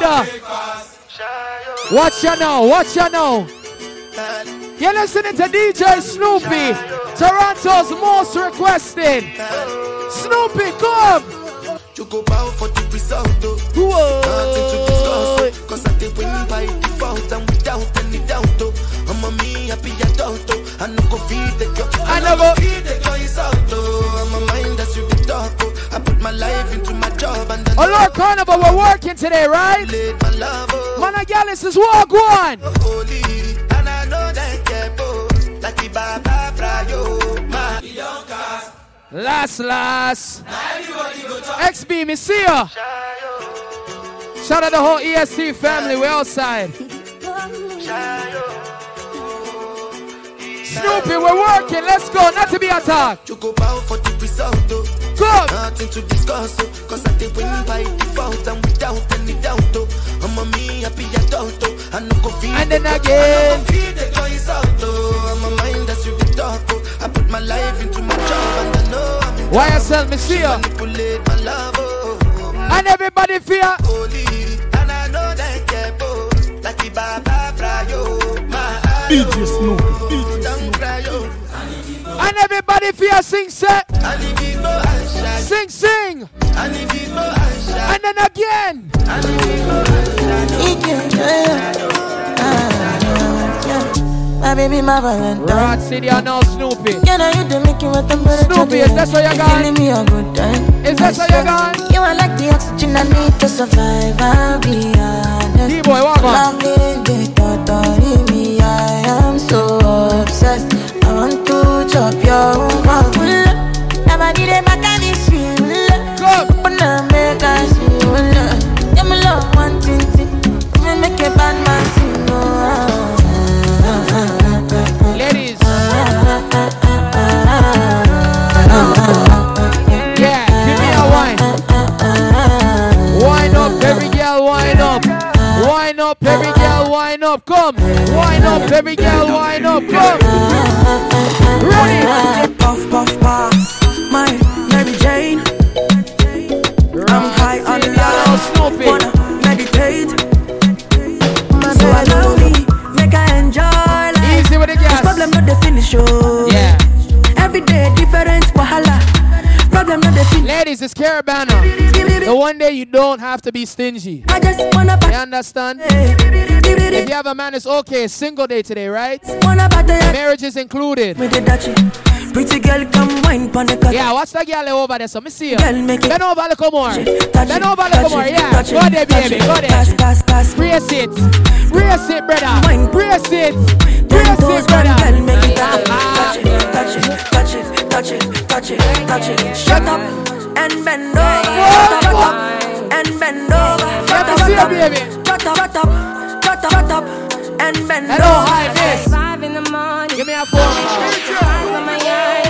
Wonder. Watch ya now, watch ya now. You're listening to DJ Snoopy, Toronto's most requested. Snoopy, come. You go bow for the result, though. Whoa. Nothing to discuss. Cause I did win by default and without any doubt, oh. I'm a me happy adult. I no go feed the girl. I never- feed the girl is out, oh. I'm a mind that's you the talk, oh. I put my life into my job and then Oh Lord Carnival, we're working today, right? Man and gal, this is walk one. Holy, and I know that both. Like the Baba Frayo, my Last, last. XB, me see ya. Shout out the whole EST family, we're outside. Snoopy, we're working, let's go, not to be attacked. You go bow for the result, oh. Good. Nothing to discuss, oh. Cause I did win by default and without any doubt, oh. I'm a me happy adult, oh. I no go feed And then again. I no go feed the girl is out, oh. I'm a mind that's you the talk, oh. I put my life into my job and I know I'm in YSL, me see ya. manipulate my love, oh. And everybody fear. Holy, and I know that get both. Like the Baba Frayo, my DJ Snoopy, DJ don't cry, oh. And everybody fear sing set. Sing, sing. and if you go and shine, And then again. and if you go and shine. My baby, my Valentine. Rod City, I know Snoopy. You know you do make what temperature. Snoopy, is that so you got? Giving me a good time. Is that so you got? You are like the oxygen I need to survive. I'll be honest. D-boy, walk on. Up. Come. Wine up, every girl, wine up. Come. Ready? Puff, puff, pass. My Mary Jane. I'm high on life. Snoopy. Wanna meditate. So allow me, make I enjoy life. Easy with the This problem not the finish, oh. Yeah. Every day different wahala. Problem not the finish. Ladies, it's Caribana. One day you don't have to be stingy. I just wanna You understand? If you have a man, it's okay. Single day today, right? Marriage is included. Me the dachi. Pretty girl, come wine pon the. Yeah, watch that girl over there. So me see you. Girl, make it Bend over little more. Bend over little more. Yeah. touch Go there, baby. Go there. pass, pass. Brace it. Brace it, brother. Wine. Brace it. Brace it, brother. girl, make it ah, ah. touch it, touch it, touch it, touch it, touch it, touch it. Shut up and bend over. Shut up, and bend over. Shut up, shut up, shut up, shut up, shut up, and bend Hello, over. hi, miss. Five in the morning. Give me a phone. Eyes on my eyes.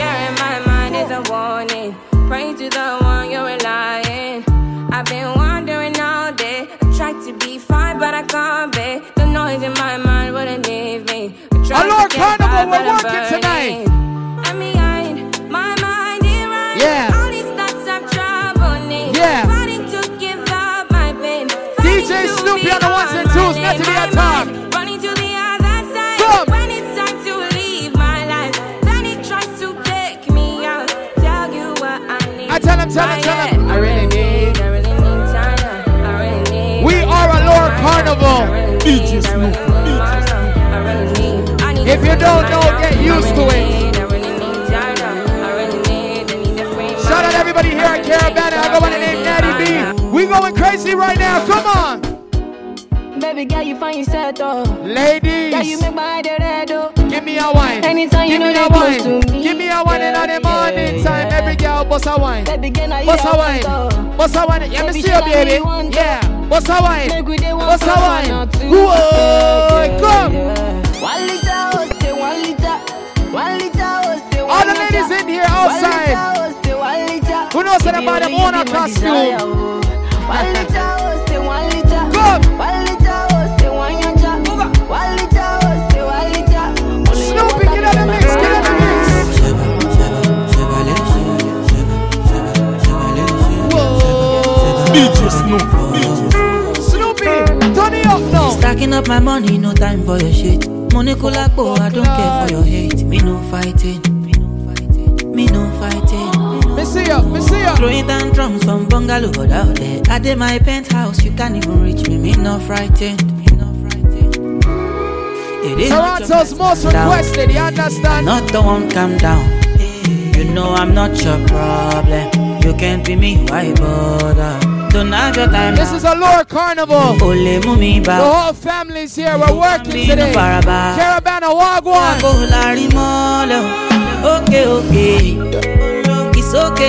You're in my mind is a warning. Pray to the one you're relying. I've been wandering all day. I tried to be fine, but I can't be. The noise in my mind wouldn't leave me. I tried Hello, to get by, but I'm working burning. Tell him, tell him, tell him. I really need. I really need time. I really need. We are a Lord Carnival. DJ Snoopy, If you don't know, get used to it. Shout out everybody here at Caribana. I go by the name Natty B. We going crazy right now. Come on. Baby girl, you find yourself though. Yeah, you Ladies, make my head red though. give me a wine. Anytime you Give me know a they close wine. to me. Give me a wine in the morning time. Every girl bust a wine. Baby girl, now you Bust a wine. one Bust a wine. Yeah, me see you, baby. Yeah. Bust a wine. Make we dey one Bust a wine. one. Whoa, come. One liter, oh, one liter. One liter, oh, one All the ladies in here One outside. oh, one. Who knows that Give me about them only owner you be my costume? Whoa. DJ Snoopy, DJ Stacking up my money, no time for your shit. Money kulapo, I don't care for your hate. Me no fighting, me no fighting, me no fighting. Me see ya, me see ya. Throwing down drums from bungalow out there. I did my penthouse, you can't even reach me. Me no frightened, me no frightened. It is not your Toronto's most requested, you understand? Not the one, calm down. You know I'm not your problem. You can't be me, why bother? Time. This is a Lord Carnival. The whole family's here. We're working today. Caribana Wagwan.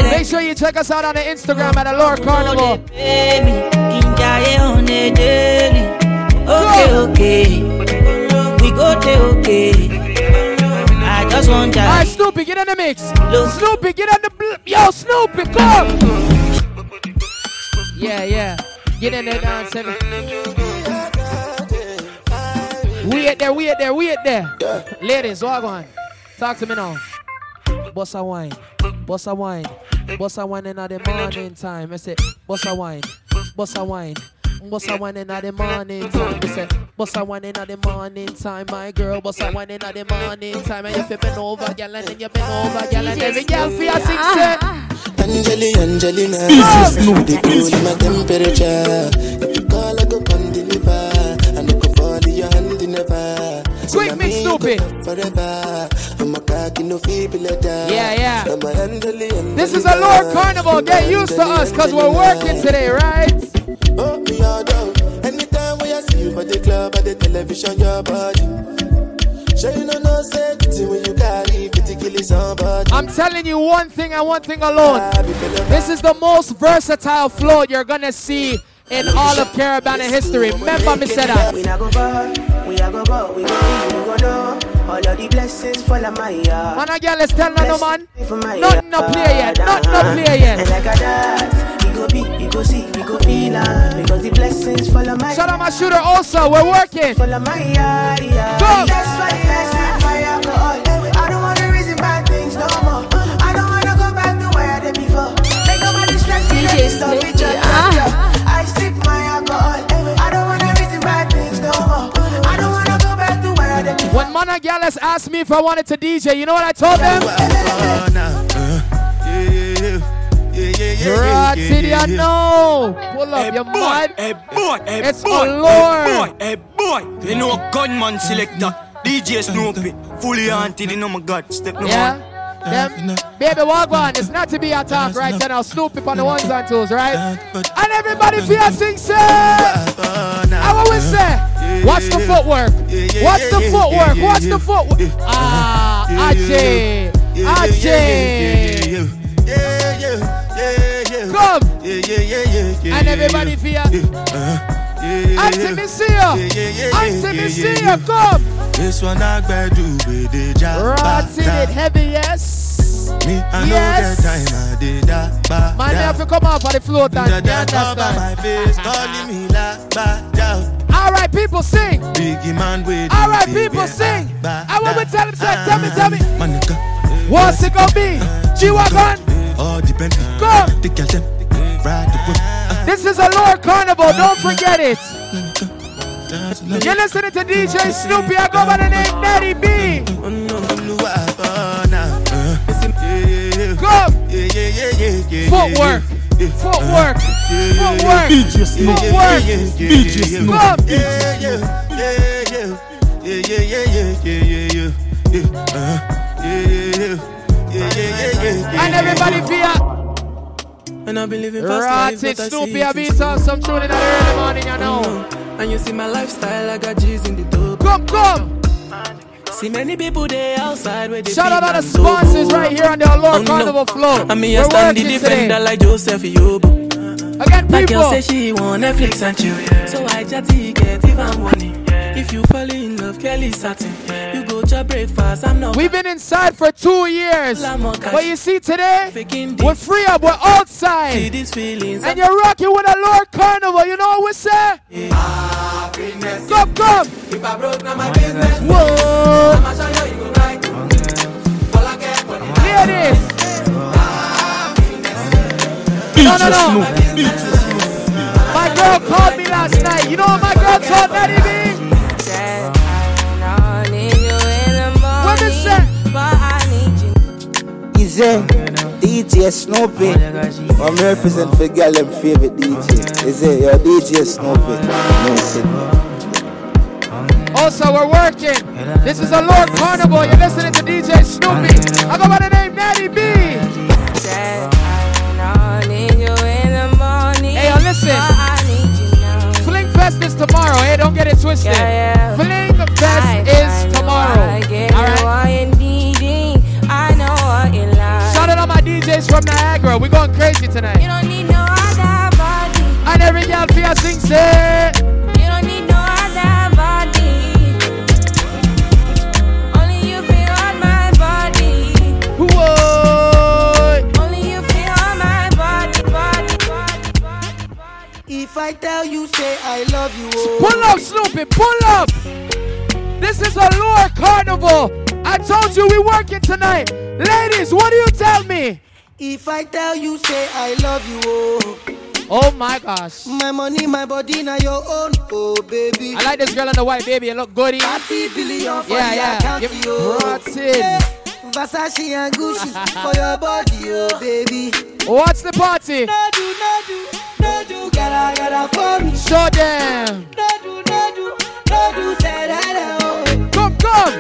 Make sure you check us out on the Instagram at the Lord Carnival. Baby, kinjaye on a. Okay, okay. We go okay. I just want All right, that. Snoopy, get in the mix. Snoopy, get in the bl- yo, Snoopy, come. Yeah, yeah. Get in there, dance. We at there, we at there, we at there. Ladies, walk on. Talk to me now. Bossa wine, bossa wine, bossa wine in the morning time. I say, bossa wine, bossa wine. Bossa wine in the morning time. I say, bossa wine in the morning time, my girl. Bossa wine in the morning time. And if you bend over, girl, and then you bend over, girl, and every girl your six set. Angeli, Angelina. Easy Snoop, The cool in my temperature. If you call, I go come deliver. I go fall in your hand never. So Quick mix, Snoopy. Forever. I'm a cocky, no feeble letter. Yeah, yeah. I'm a Angeli, This is a Lord Carnival. Get used to us because we're working today, right? Oh, down. Anytime I see you for the club or the television, your body. Sure you know no safety when you carry 50 kill somebody. I'm telling you one thing and one thing alone. This is the most versatile float you're gonna see in all of Caribana history. Remember me said that. We not go far, we a go go, we go go know. All of the blessings fall on my yard. Man, again, let's tell no man. For my Nothing no play yet. Nothing no play yet. And like a dance, we go be, we go see, we go feel am. Because the blessings fall on my Shout out my shooter also. We're working. Fall on my yard, yeah. Go. Stress me, let me stop it, Snoopy, just ah. I sip my alcohol. I don't wanna reason bad things no more. I don't wanna go back to where I did. When Mana Gallus asked me if I wanted to DJ, you know what I told them? Nah. Yeah, yeah, yeah. Yeah, yeah, yeah, yeah, Rod City, I know. Pull up Hey your boy, mind. hey boy, hey It's boy, a lord. hey boy, hey boy. You know gunman selector, DJ Snoopy, fully haunted. You know my God, step number Yeah? Them, baby, walk on. It's not to be a talk right now. Snoopy on the ones and twos, right? And everybody feel sing say. Oh. How we say? Watch the footwork. Watch the footwork. Watch the footwork. Ah, Ajay. Ajay. Come. And everybody feel. Uh, Auntie yeah. Misia. Yeah, yeah, yeah, Auntie yeah, yeah, Misia, yeah. come. This one I better do with the job. Rotting it heavy, yes. Me, I know Yes. get time, I did that. ba, they da. have to come off of the float and Da, da, cover understand. my face, calling me la ba da. All right, people sing. Biggie man with All the people ba, sing. ba, I want to tell them, say, ah, tell me, tell me. My nigga, What's it gonna be? Ah, G-Wagon. all depend. Go. The girl them ride the whip. uh, This is a Lord Carnival. Don't forget it. You're listening to DJ Snoopy. I go by the name Natty B. Oh, Yeah, yeah, yeah, Footwork. Footwork. Footwork. DJ Snoop. Footwork. DJ Snoop. Yeah, yeah, yeah, yeah. Yeah, yeah, yeah, yeah, yeah, yeah, yeah. Yeah, uh-huh. yeah, yeah, yeah. Yeah, yeah, yeah, yeah, And everybody yeah. feel. And I've been living fast life, Rotted but I Snoopy. I it beat on some tune in the early morning, you know. And you see my lifestyle, I got G's in the dope. Come, come. See many people there outside where they Shout out all the I'm dope. sponsors right here on the Lord Oh, no. Carnival flow. And me, I We're stand the working defender today. like Joseph Yobo. Again, That girl say she want Netflix and chill. So I chatty get even money. If you fall in love, Kelly satin. You go to breakfast, I'm not. We've been inside for two years. But you see today, we're free up, we're outside. And you're rocking with a Lord Carnival, you know what we say? Come, come. If I broke, now my business. Whoa. I'ma show you, you go right. All I get for the Ladies. No, no, no. My girl called me last night. You know what my girl told Natty B? Women say, Is it DJ Snoopy? I'm represent for girl them favorite DJ. Is it your DJ Snoopy? No, sit. Also, we're working. This is a Lord Carnival. You're listening to DJ Snoopy. I go by the name Natty B. Hey, yo, listen. Fling Fest is tomorrow. Hey, don't get it twisted. Fling Fest is tomorrow. Alright? Shout out all my DJs from Niagara. We're going crazy tonight. You don't need no other body. And every girl your sing say. I tell you, say I love you, oh. Pull up, Snoopy, pull up. This is a Lure Carnival. I told you we working tonight. Ladies, what do you tell me? If I tell you, say I love you, oh. Oh my gosh. My money, my body, now your own, oh baby. I like this girl in the white baby. You look goody. 30 billion for Yeah, yeah. Give- brought in. Versace and Gucci for your body, oh baby. What's the party? No do, no do, no do, for me. Show them. No do, no do, no do, say that, oh. Come, come.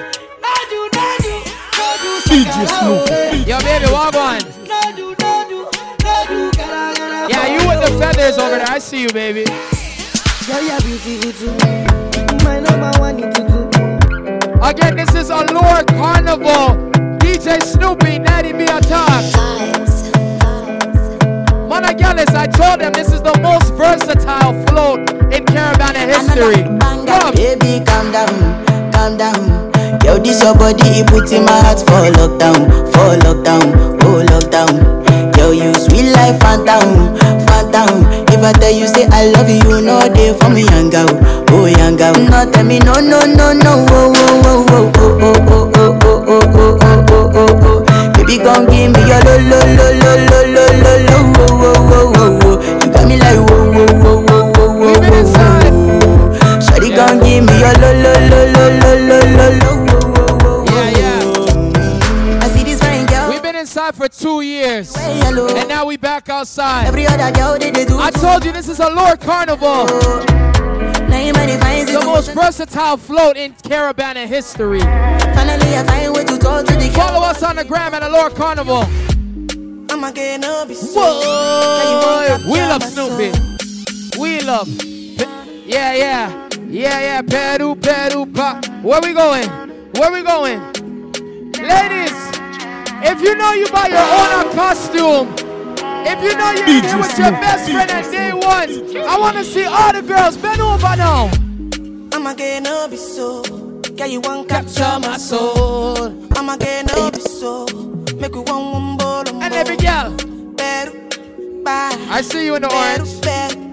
No do, no do, no do, DJ oh, eh. Yo, baby, walk on. No do, no do, no do, gotta, gotta Yeah, you with the feathers over there. I see you, baby. Girl, you're beautiful too. My number one you to do. Again, this is Allure Carnival. DJ Snoopy, Natty B Gallus, I told them this is the most versatile float in Caribana history. Baby, calm down, calm down. Yo, this your body, it put in my heart for lockdown, for lockdown, oh lockdown. Yo, you sweet life, phantom, phantom. If I tell you say I love you, you know they for me young girl, oh young girl. No tell me no, no, no, no, oh, oh, oh, oh, oh, oh, oh, oh, oh, oh, oh, oh, oh, oh, oh. Baby, gon' give me your lo, lo, lo, lo, lo, lo, lo, lo, oh, oh, oh, oh, oh. You got me like whoa, whoa, whoa, whoa, whoa, We've been inside. Shawty gon' give me your lo, lo, lo, lo, lo, lo, lo, lo, whoa, whoa, whoa, Yeah, yeah. I see this fine girl, We've been inside for two years. And now we back outside. Every other girl they, they do. I told you this is Allure Carnival. Now you might find The most versatile float in Caribana history. Finally, I find way to talk to the. Follow us on the gram at Allure Carnival. I'ma get up, Whoa! We love Snoopy. We love. Yeah, yeah. Yeah, yeah. Peru, Peru, pa. Where we going? Where we going? Ladies, if you know you buy your own costume, if you know you're in here with your best friend at day one, I want to see all the girls. Bend over now. I'ma get up, so. Girl, you want Capture my soul. I'ma get up, so. Make you one one ball, And every girl. I see you in the orange.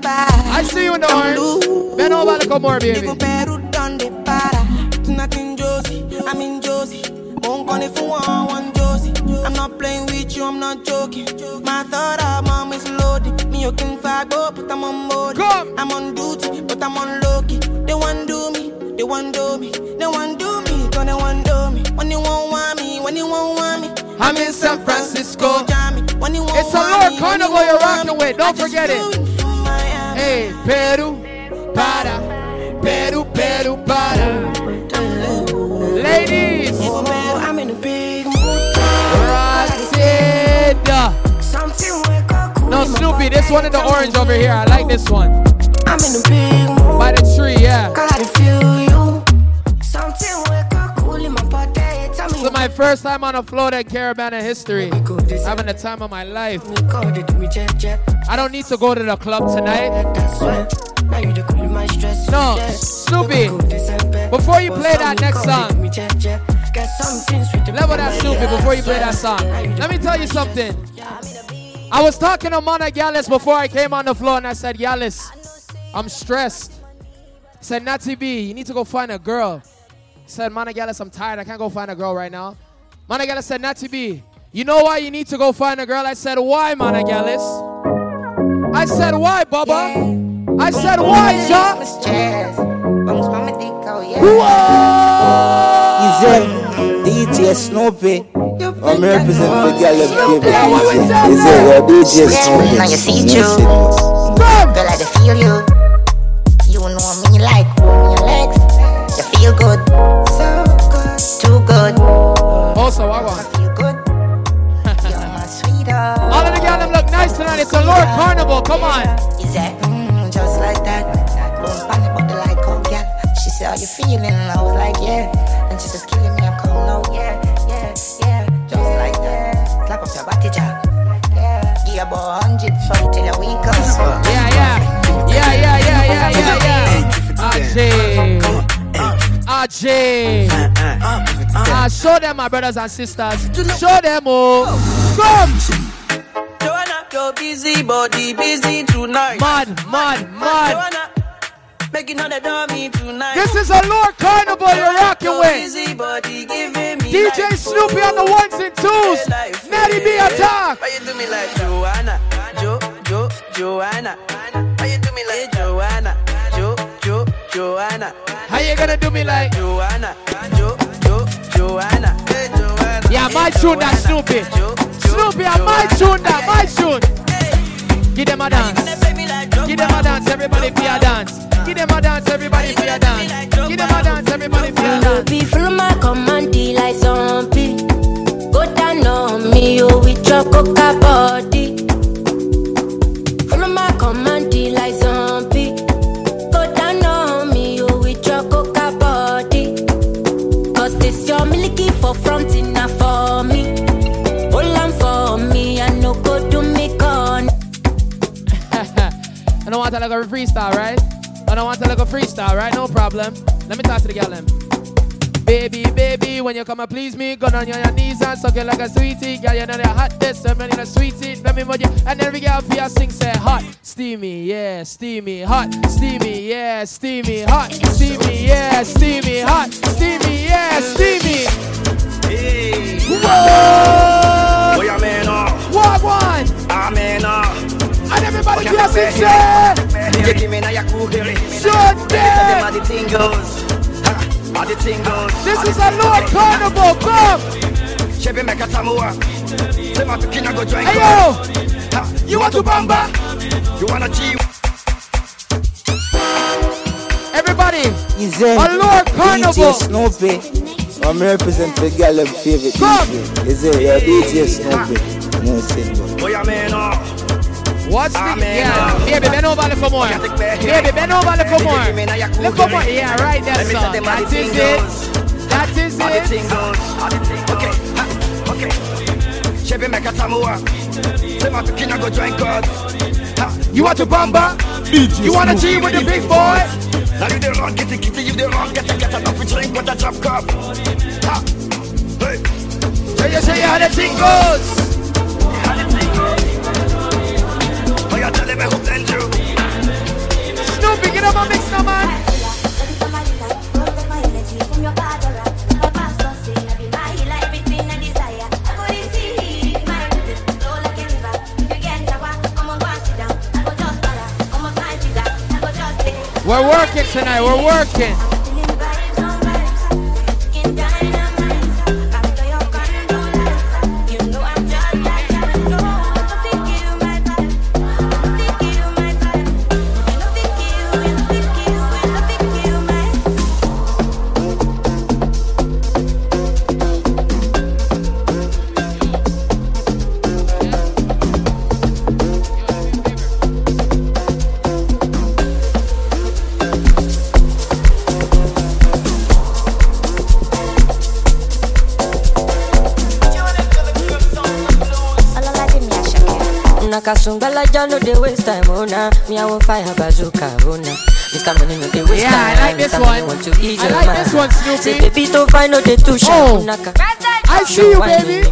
I see you in the orange. Bend over a little more, baby. Digo Peru, donde para? Tonight Josie, I'm in Josie. Won't call if you want one Josie. I'm not playing with you, I'm not joking. My thought of mom is loaded. Me, you can fight, but I'm on board. I'm on duty, but I'm on low key. They want do me, they want do me, they want do me, want do me. When you won't want me, when you won't want me. I'm in San Francisco. It's a Lord Carnival you you're rocking with. Don't forget it. flew in from Miami. Hey, Peru, para. Peru, Peru, para. Ladies, Oh, I'm in up cool No, in my Snoopy, this one in the orange over here. I like this one. I'm in a big mood. By the tree, yeah. Gotta feel you. Something wake up cool in my body. Tell me This is my first time on a float at Caribana history. Having the time of my life. me call it me jet jet. I don't need to go to the club tonight. That's why. Now you the cool in my stress. No. Snoopy, Cool this and bad. before you play that next song. me jet jet. Get something sweet in Level that Snoopy before you play that song. The Let me tell you something. I was talking to Mana Gallus before I came on the floor and I said, Gallus, I'm stressed. He said, Natty B, you need to go find a girl. He said, Mana Gallus, I'm tired. I can't go find a girl right now. Mana Gallus said, Natty B, you know why you need to go find a girl? I said, why, Mana Gallus? I said, why, Bubba? I said why? Is it DJ Snoopy? I'm representing for girl them favorite DJ. Is it your DJ Snoopy? Now you see you. Girl, I dey feel you. You know me like your legs. You feel good. So good. Too good. Also, I want. To feel good. You're my sweetheart. All of the girls them look nice tonight. It's a Lord Carnival. Come on. Is that mm, just like that? Don't panic about the like, oh yeah. She said, How you feeling? I was like, Yeah. And she just killing me. I'm come now, yeah, yeah, yeah. Just like that. Slap up your body, jack. Yeah. Give about hundred from till your week comes. Yeah, yeah. Yeah, yeah, yeah, yeah, yeah, yeah. Ajay. Ajay. Ah, show them, my brothers and sisters. Show them, oh. Come. Joanna, your busy body busy tonight. Mad, mad, mad. Joanna, making all the dummy tonight. This is a Lord Carnival you're rocking with. busy body giving me DJ Snoopy on the ones and twos. Nelly B attack. Why you do me like Joanna? Jo, Jo, Joanna. Why you do me like Joanna? Jo, Jo, Joanna. How you gonna do me like? Joanna, Jo, Jo, Joanna. Yeah, my tune that Snoopy. Snoopy, I my tune that, my tune. Give them a dance. Give them a dance, everybody be a dance. Give them a dance, everybody be a dance. Give them a dance, everybody be a dance. Be follow my command like zombie. Go down on me, oh, with your coca body. Follow my command like zombie. Go down on me, oh, with your coca body. Cause this your milky for front want to like a freestyle, right? I don't want to like a freestyle, right? No problem. Let me talk to the girl then. Baby, baby, when you come and please me, go down on your knees and suck it like a sweetie. Girl, you know they're hot, this, I'm in a sweetie. Let me move you. And every girl for your sing say hot, steamy, yeah, steamy, hot, steamy, yeah, steamy, hot, steamy, yeah, steamy, hot, steamy, yeah, steamy. Hey. Whoa! Boy, I'm in off. What one? I'm in off. And everybody can sing say. You give me now your cool girl. Shut Them the tingles. Ha, Are the tingles. This is a Lord Carnival, come! Chebe make a tamua. Say my pikin go join. Hey, yo. You want to bamba? You wanna G? Everybody, Is it a Lord Carnival. DJ Snoopy? I'm representing for girl them favorite Come. DJ. Is it your DJ Snoopy? No sin. What's the Amen. yeah? Baby, bend over a little more. Baby, bend over a little more. Little more. Yeah, right there, Let me son. tell them how That the is thing it. That is How it. thing goes. How the thing Okay, ha, okay. Chebe make a tamua. Say my pikin go join God. You want to bamba? DJ You wanna Snoopy. With the big boy? Now you the wrong, get it, get it, you the wrong, get it, get enough to drink with a drop cup. Ha, hey. Say you say how the thing goes. How the thing goes. You tell me who blend you. Snoopy, get up and mix now, man. We're working tonight. We're working. Nakasungala ja no dey waste time, oh nah. Me I want fire bazooka, oh nah. Mr. Money no dey waste Yeah, time. I like this Mr. one. Money want to ease I your like mind. this one, Snoopy. Say baby to find no dey too shy, Oh. oh. Naka. I see you, baby.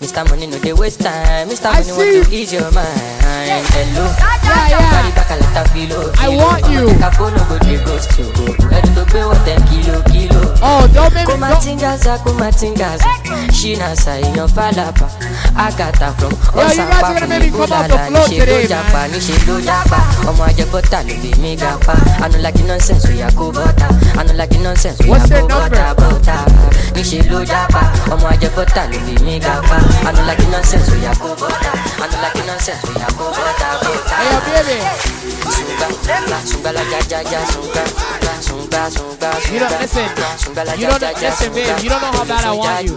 Me. Mr. Money no dey waste time. Mr. I Money want to ease your mind. Hello. Yeah, yeah. Back a lot of. I want you. Make a phone no go dey ghost you. To pay what them kilo kilo. Oh, don't make me don't. Kumatingaza, ah, kumatingaza. Shina sa iyan falapa. Agata from Yo, you guys are gonna make me come off the floor today, japa, níṣe ló japa. Ọmọ ajẹbọ́tà ló lè mí gapa. I no like nonsense, oya kó bọ́tà. I no like nonsense, oya What's kó their number? bọ́tà bọ́tà. Níṣe ló japa. Ọmọ ajẹbọ́tà ló lè mí gapa. I no like nonsense, oya kó bọ́tà. I no like nonsense, oya kó bọ́tà bọ́tà. Hey, baby. Sunga, sunga, la ja ja ja sunga, sunga, sunga, sunga. You don't listen. Sunga la You ja don't listen, babe. You don't know how bad I want. You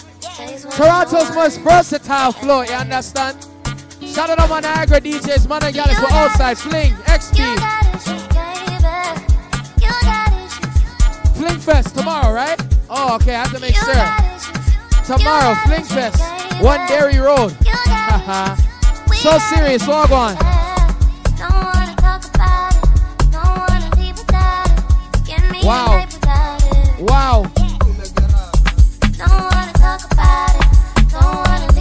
Toronto's most versatile floor, you understand? Shout out to my Niagara DJs, man and gals, we're outside. Fling, XP. Fling Fest tomorrow, right? Oh, okay, I have to make sure. Tomorrow, Fling Fest, One Dairy Road. So serious, log on.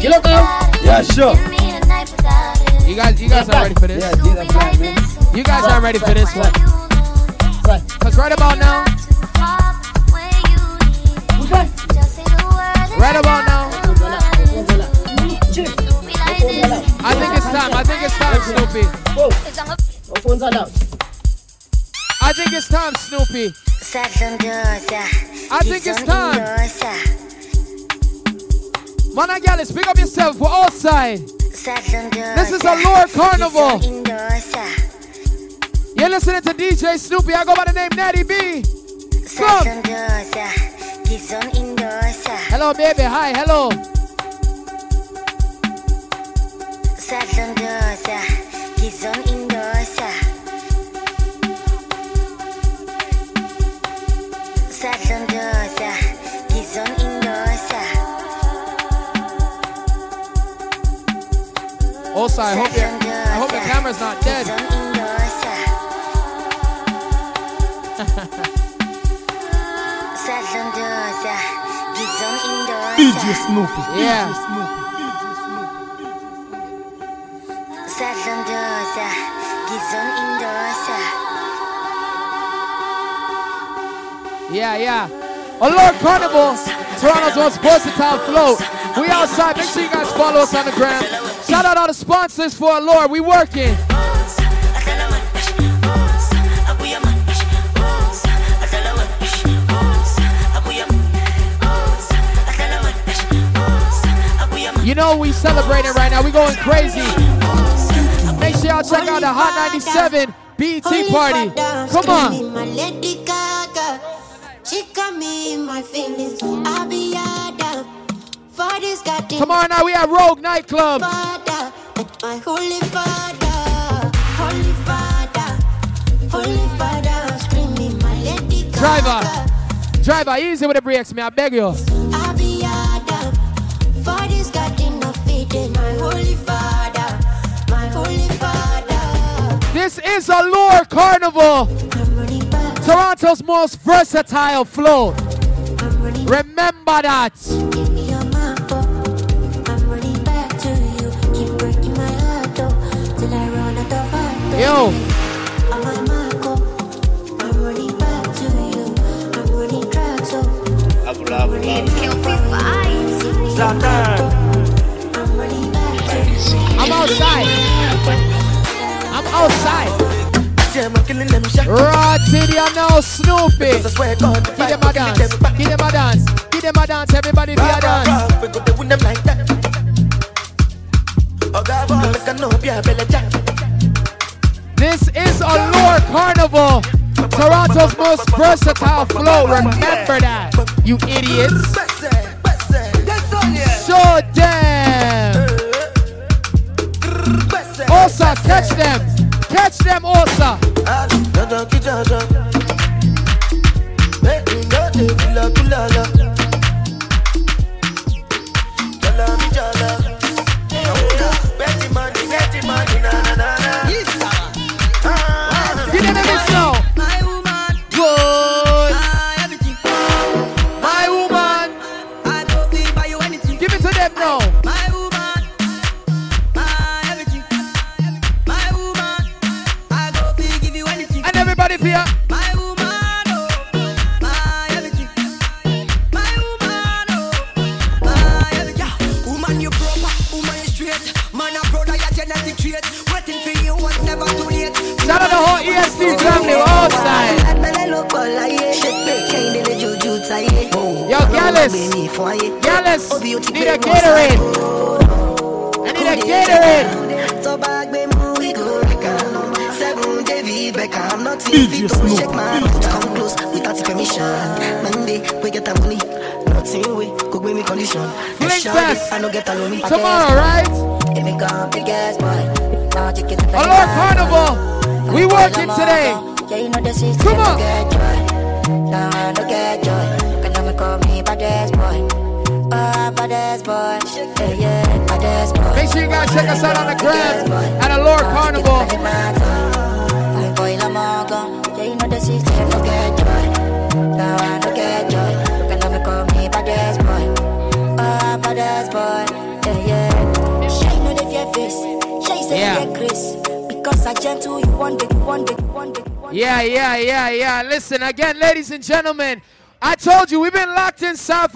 You look up? Yeah, sure. You guys, you guys are ready for this? You guys are ready for this one? Cause right about now, right about now, I think it's time. I think it's time, Snoopy. I think it's time, Snoopy. I think it's time. Man and gal, pick up yourself. We're outside. This is a Lord Carnival. You're listening to DJ Snoopy. I go by the name Natty B. Come. Hello, baby. Hi. Hello. Also, I hope I hope your camera's not dead. DJ Snoopy. Yeah. Yeah, yeah. A Lord Carnival, Toronto's most versatile float. We outside. Make sure you guys follow us on the gram. Shout out all the sponsors for our Lord. We working. You know we celebrating right now. We going crazy. Make sure y'all check out the Hot 97 BT party. Come on. My Lady Gaga, she got me in my feelings. I'll be yada for this goddamn Tomorrow night we have Rogue Nightclub. Driver. Driver, easy with the brakes, me. I beg you. I'll be yada for this goddamn feeding. My holy father, my holy father. This is Allure Carnival. Toronto's most versatile float. Remember that. Yo. I'm a Marco. I'm. I'm oh. I'm. I'm outside. I'm outside. Raw and now Snoopy. Give them a dance. Give them a dance. Give them a dance. Everybody be a dance. We go to win them like that. Oh, God, a. This is a Lord Carnival. Toronto's most versatile flow. Remember that, you idiots. Show them. Osa, catch them. Catch them, Osa. Fit to Snoop, come close without the permission. Monday we get the money. Nothing we go gbé mi condition. Shawty, fest. i no get alone me Tomorrow, right? If me come big ass boy. Get A Lord Carnival. We working today. yeah you know the system Come on. get joy. Now i no get joy. Can me call me bad ass boy. Bad ass boy. Yeah yeah boy. Make sure you guys check us out on the gram at a Lord Carnival. Yeah. Ah, yeah, yeah, yeah. Listen again, ladies and gentlemen. I told you we've been locked inside